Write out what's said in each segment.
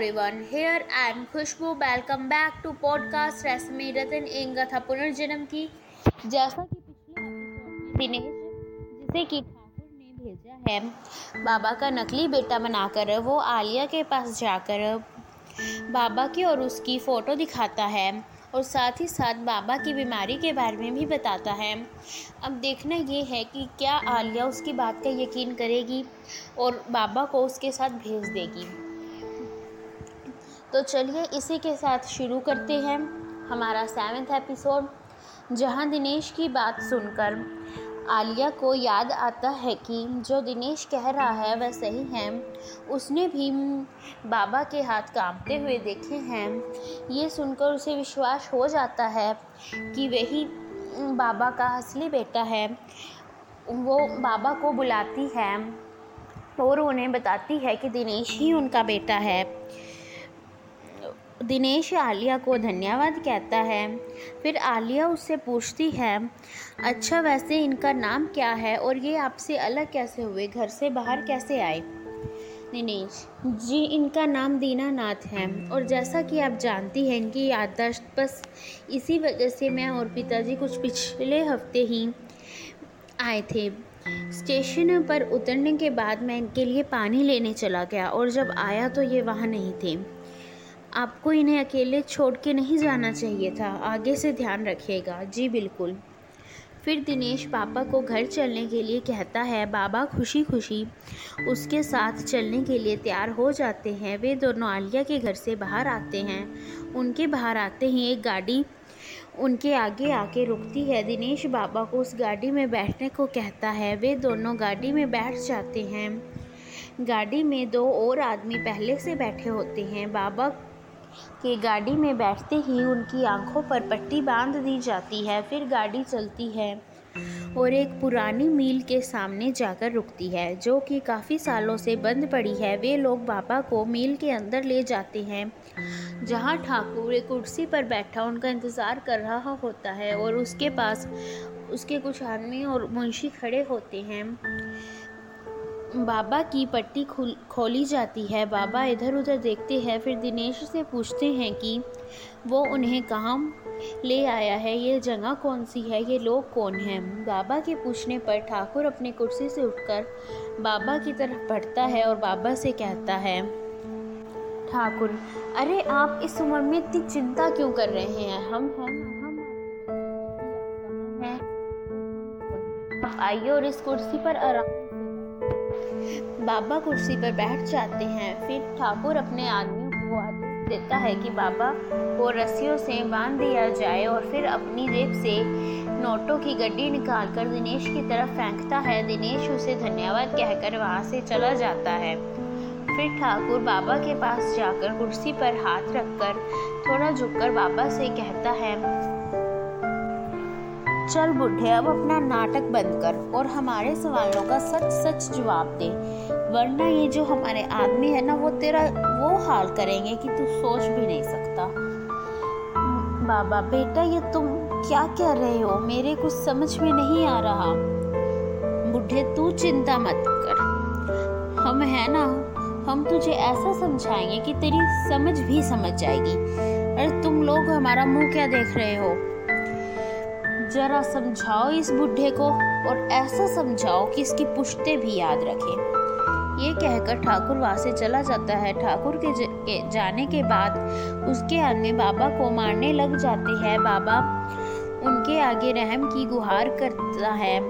everyone. Here I am Khushbu. Welcome back to podcast रस्मी रतन इंगा था पुनर्जन्म की जैसा कि पिछले एपिसोड दिनेश जिसे कि ठाकुर ने भेजा है, बाबा का नकली बेटा बनाकर, वो आलिया के पास जाकर, बाबा की और उसकी फ़ोटो दिखाता है और साथ ही साथ बाबा की बीमारी के बारे में भी बताता है अब देखना ये है कि क्या आलिया उसकी बात का यकीन करेगी और बाबा को उसके साथ भेज देगी तो चलिए इसी के साथ शुरू करते हैं हमारा सेवन्थ एपिसोड जहाँ दिनेश की बात सुनकर आलिया को याद आता है कि जो दिनेश कह रहा है वह सही है। उसने भी बाबा के हाथ कांपते हुए देखे हैं। ये सुनकर उसे विश्वास हो जाता है कि वही बाबा का असली बेटा है। वो बाबा को बुलाती है और उन्हें बताती है कि दिनेश ही उनका बेटा है। दिनेश आलिया को धन्यवाद कहता है। फिर आलिया उससे पूछती है अच्छा वैसे इनका नाम क्या है और ये आपसे अलग कैसे हुए? घर से बाहर कैसे आए? दिनेश, जी, इनका नाम दीनानाथ है और जैसा कि आप जानती हैं इनकी याददाश्त बस इसी वजह से मैं और पिताजी कुछ पिछले हफ़्ते ही आए थे। स्टेशन पर उतरने के बाद मैं इनके लिए पानी लेने चला गया और जब आया तो ये वहाँ नहीं थे। आपको इन्हें अकेले छोड़ के नहीं जाना चाहिए था। आगे से ध्यान रखिएगा। जी, बिल्कुल। फिर दिनेश पापा को घर चलने के लिए कहता है, बाबा खुशी खुशी उसके साथ चलने के लिए तैयार हो जाते हैं। वे दोनों आलिया के घर से बाहर आते हैं। उनके बाहर आते ही एक गाड़ी उनके आगे आके रुकती है। दिनेश बाबा को उस गाड़ी में बैठने को कहता है, वे दोनों गाड़ी में बैठ जाते हैं। गाड़ी में दो और आदमी पहले से बैठे होते हैं। बाबा के गाड़ी में बैठते ही उनकी आँखों पर पट्टी बाँध दी जाती है, फिर गाड़ी चलती है और एक पुरानी मील के सामने जाकर रुकती है, जो कि काफ़ी सालों से बंद पड़ी है। वे लोग बाबा को मील के अंदर ले जाते हैं, जहाँ ठाकुर एक कुर्सी पर बैठा उनका इंतज़ार कर रहा होता है और उसके पास उसके कुछ आदमी और मुंशी खड़े होते हैं। बाबा की पट्टी खुल, खोली जाती है। बाबा इधर उधर देखते हैं, फिर दिनेश से पूछते हैं कि वो उन्हें कहाँ ले आया है? ये जगह कौन सी है? ये लोग कौन हैं? बाबा के पूछने पर ठाकुर अपनी कुर्सी से उठकर बाबा की तरफ़ बढ़ता है और बाबा से कहता है, ठाकुर, अरे आप इस उम्र में इतनी चिंता क्यों कर रहे हैं? हम हैं। हम आइए और इस कुर्सी पर आराम बाबा कुर्सी पर बैठ जाते हैं। फिर ठाकुर अपने आदमियों को आदेश देता है कि बाबा को रस्सियों से बाँध दिया जाए और फिर अपनी जेब से नोटों की गड्डी निकालकर दिनेश की तरफ़ फेंकता है। दिनेश उसे धन्यवाद कहकर वहाँ से चला जाता है। फिर ठाकुर बाबा के पास जाकर कुर्सी पर हाथ रखकर थोड़ा झुककर बाबा से कहता है चल बुढ़े, अब अपना नाटक बंद कर और हमारे सवालों का सच सच जवाब दे। वरना ये जो हमारे आदमी है ना, वो तेरा वो हाल करेंगे कि तू सोच भी नहीं सकता। बाबा, बेटा, ये तुम क्या कह रहे हो? मेरे कुछ समझ में नहीं आ रहा। बुढ़े, तू चिंता मत कर। हम है ना, हम तुझे ऐसा समझाएँगे कि तेरी समझ भी समझ जाएगी। अरे, तुम लोग हमारा मुँह क्या देख रहे हो? जरा समझाओ इस बुढ़े को और ऐसा समझाओ कि इसकी पुश्ते भी याद रखे। ये कहकर ठाकुर वहाँ से चला जाता है। ठाकुर के, जाने के बाद उसके आदमी बाबा को मारने लग जाते हैं। बाबा उनके आगे रहम की गुहार करता है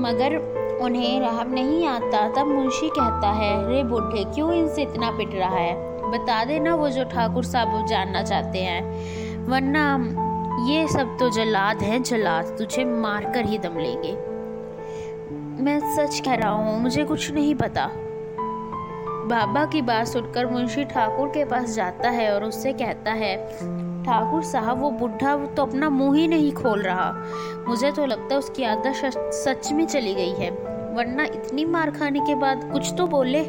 मगर उन्हें रहम नहीं आता। तब मुंशी कहता है रे बुढ़े क्यों इनसे इतना पिट रहा है? बता देना वो जो ठाकुर साहब जानना चाहते हैं वरना ये सब तो जलाद हैं जलाद तुझे मार कर ही दम लेंगे। मैं सच कह रहा हूँ, मुझे कुछ नहीं पता। बाबा की बात सुनकर मुंशी ठाकुर के पास जाता है और उससे कहता है, ठाकुर साहब, वो बुढ़ा तो अपना मुँह ही नहीं खोल रहा। मुझे तो लगता है उसकी आदत सच में चली गई है। वरना इतनी मार खाने के बाद कुछ तो बोले?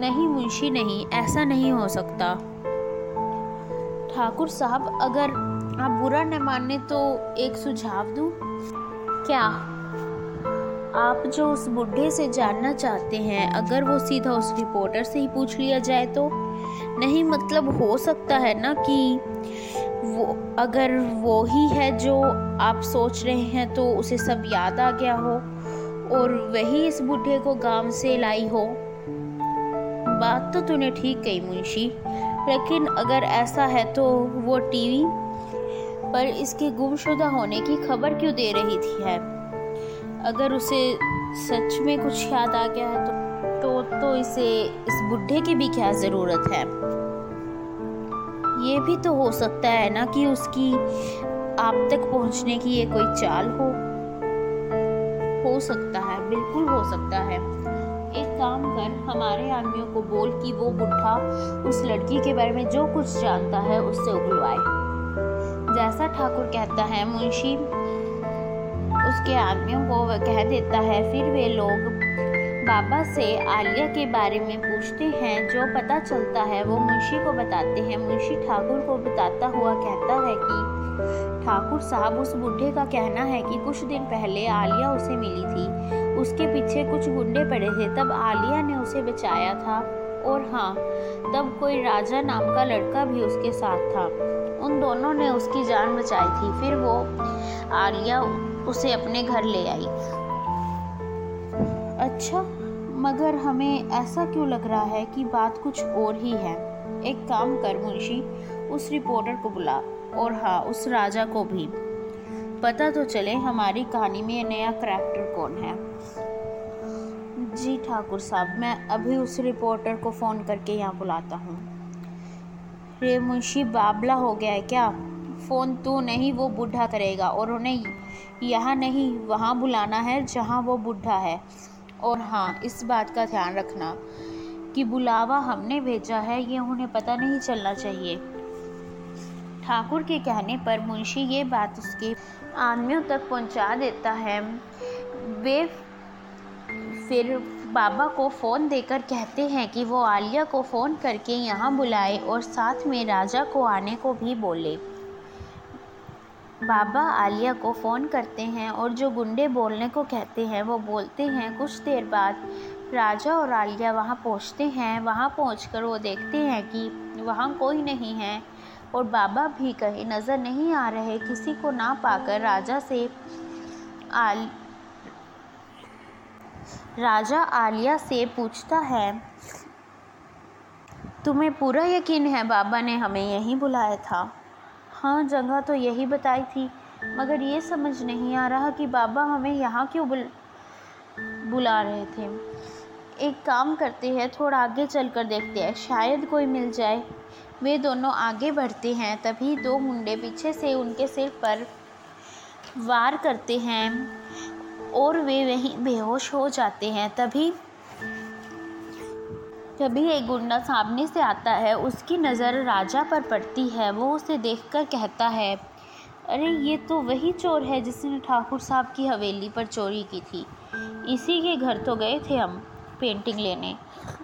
नहीं मुंशी, नहीं, ऐसा नहीं हो सकता। ठाकुर साहब, अगर आप बुरा न माने तो एक सुझाव दूँ? क्या आप जो उस बुढ़े से जानना चाहते हैं, अगर वो सीधा उस रिपोर्टर से ही पूछ लिया जाए तो? नहीं मतलब हो सकता है ना कि वो, अगर वो ही है जो आप सोच रहे हैं तो उसे सब याद आ गया हो और वही इस बुढ़े को गाँव से लाई हो। बात तो तूने ठीक कही मुंशी, लेकिन अगर ऐसा है तो वो टीवी पर इसके गुमशुदा होने की खबर क्यों दे रही थी है? अगर उसे सच में कुछ याद आ गया है तो तो, तो इसे इस बुढ़े की भी क्या ज़रूरत है? ये भी तो हो सकता है ना कि उसकी आप तक पहुँचने की ये कोई चाल हो। हो सकता है बिल्कुल हो सकता है। एक काम कर हमारे आदमियों को बोल कि वो बुढ़ा उस लड़की के बारे में जो कुछ जानता है उससे उगलवाए। जैसा ठाकुर कहता है, मुंशी उसके आदमियों को वह कह देता है। फिर वे लोग बाबा से आलिया के बारे में पूछते हैं। जो पता चलता है, वो मुंशी को बताते हैं। मुंशी ठाकुर को बताता हुआ कहता है कि ठाकुर साहब, उस बुढ़े का कहना है कि कुछ दिन पहले आलिया उसे मिली थी। उसके पीछे कुछ गुंडे पड़े थे। तब आलिया ने उसे बचाया था और हाँ तब कोई राजा नाम का लड़का भी उसके साथ था। उन दोनों ने उसकी जान बचाई थी। फिर वो आलिया उसे अपने घर ले आई। अच्छा मगर हमें ऐसा क्यों लग रहा है कि बात कुछ और ही है? एक काम कर मुंशी, उस रिपोर्टर को बुला, और हाँ उस राजा को भी। पता तो चले हमारी कहानी में नया करैक्टर कौन है। जी ठाकुर साहब, मैं अभी उस रिपोर्टर को फ़ोन करके यहाँ बुलाता हूँ। रे मुंशी बाबला हो गया है क्या? फ़ोन तू नहीं, वो बूढ़ा करेगा। और उन्हें यहाँ नहीं, वहाँ बुलाना है जहाँ वो बूढ़ा है। और हाँ इस बात का ध्यान रखना कि बुलावा हमने भेजा है, ये उन्हें पता नहीं चलना चाहिए। ठाकुर के कहने पर मुंशी ये बात उसके आदमियों तक पहुँचा देता है। वे फिर बाबा को फ़ोन देकर कहते हैं कि वो आलिया को फ़ोन करके यहाँ बुलाए और साथ में राजा को आने को भी बोले। बाबा आलिया को फ़ोन करते हैं और जो गुंडे बोलने को कहते हैं, वो बोलते हैं, कुछ देर बाद राजा और आलिया वहाँ पहुँचते हैं। वहाँ पहुँच वो देखते हैं कि वहाँ कोई नहीं है और बाबा भी कहीं नज़र नहीं आ रहे। किसी को ना पाकर राजा से आल राजा आलिया से पूछता है, तुम्हें पूरा यकीन है बाबा ने हमें यहीं बुलाया था? हाँ जगह तो यही बताई थी, मगर ये समझ नहीं आ रहा कि बाबा हमें यहाँ क्यों बुल, बुला रहे थे। एक काम करते हैं, थोड़ा आगे चल कर देखते हैं, शायद कोई मिल जाए। वे दोनों आगे बढ़ते हैं, तभी दो मुंडे पीछे से उनके सिर पर वार करते हैं। और वे वहीं बेहोश हो जाते हैं। तभी तभी एक गुंडा सामने से आता है, उसकी नज़र राजा पर पड़ती है। वो उसे देखकर कहता है, अरे, ये तो वही चोर है जिसने ठाकुर साहब की हवेली पर चोरी की थी। इसी के घर तो गए थे हम पेंटिंग लेने।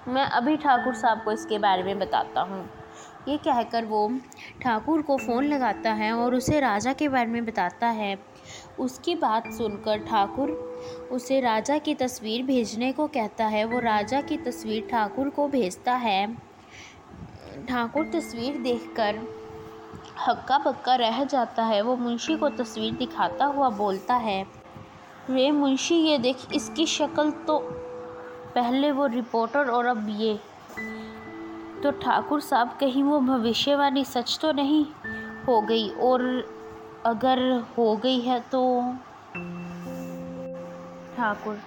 मैं अभी ठाकुर साहब को इसके बारे में बताता हूँ। ये कहकर वो ठाकुर को फ़ोन लगाता है और उसे राजा के बारे में बताता है। उसकी बात सुनकर ठाकुर उसे राजा की तस्वीर भेजने को कहता है। वो राजा की तस्वीर ठाकुर को भेजता है। ठाकुर तस्वीर देखकर हक्का बक्का रह जाता है। वो मुंशी को तस्वीर दिखाता हुआ बोलता है, रे मुंशी, ये देख, इसकी शक्ल तो पहले वो रिपोर्टर और अब ये। तो ठाकुर साहब कहीं वो भविष्यवाणी सच तो नहीं हो गई? और अगर हो गई है तो ठाकुर।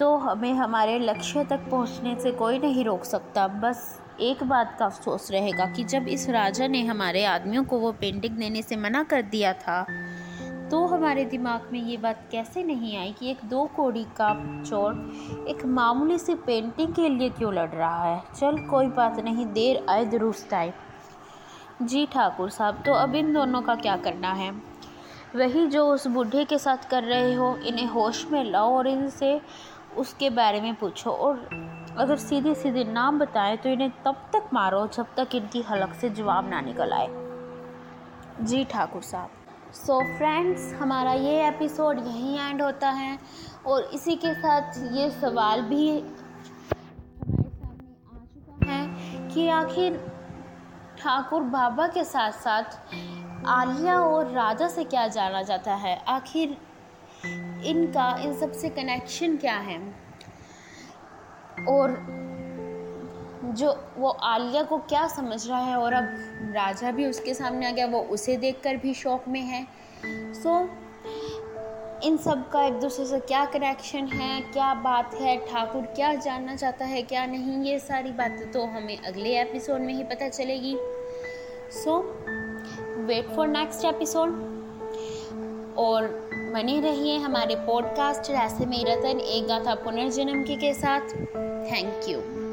तो हमें हमारे लक्ष्य तक पहुँचने से कोई नहीं रोक सकता। बस एक बात का अफसोस रहेगा कि जब इस राजा ने हमारे आदमियों को वो पेंटिंग देने से मना कर दिया था तो हमारे दिमाग में ये बात कैसे नहीं आई कि एक दो कोड़ी का चोर एक मामूली सी पेंटिंग के लिए क्यों लड़ रहा है? चल, कोई बात नहीं, देर आए, दुरुस्त आए। जी ठाकुर साहब तो अब इन दोनों का क्या करना है? वही जो उस बूढ़े के साथ कर रहे हो, इन्हें होश में लाओ और इनसे उसके बारे में पूछो। और अगर सीधे सीधे नाम बताएँ तो इन्हें तब तक मारो जब तक इनकी हलक से जवाब ना निकल आए। जी ठाकुर साहब। सो फ्रेंड्स हमारा ये एपिसोड यहीं एंड होता है और इसी के साथ ये सवाल भी हमारे सामने आ चुका है कि आखिर ठाकुर बाबा के साथ साथ आलिया और राजा से क्या जाना जाता है? आखिर इनका इन सबसे कनेक्शन क्या है? और जो वो आलिया को क्या समझ रहा है? और अब राजा भी उसके सामने आ गया वो उसे देखकर भी शौक में है। सो so, इन सब का एक दूसरे से क्या कनेक्शन है? क्या बात है? ठाकुर क्या जानना चाहता है क्या नहीं? ये सारी बातें तो हमें अगले एपिसोड में ही पता चलेगी। So wait for next episode. और बने रहिए हमारे पॉडकास्ट ऐसे मेरा रतन एक गाथा पुनर्जन्म के, के साथ। Thank you.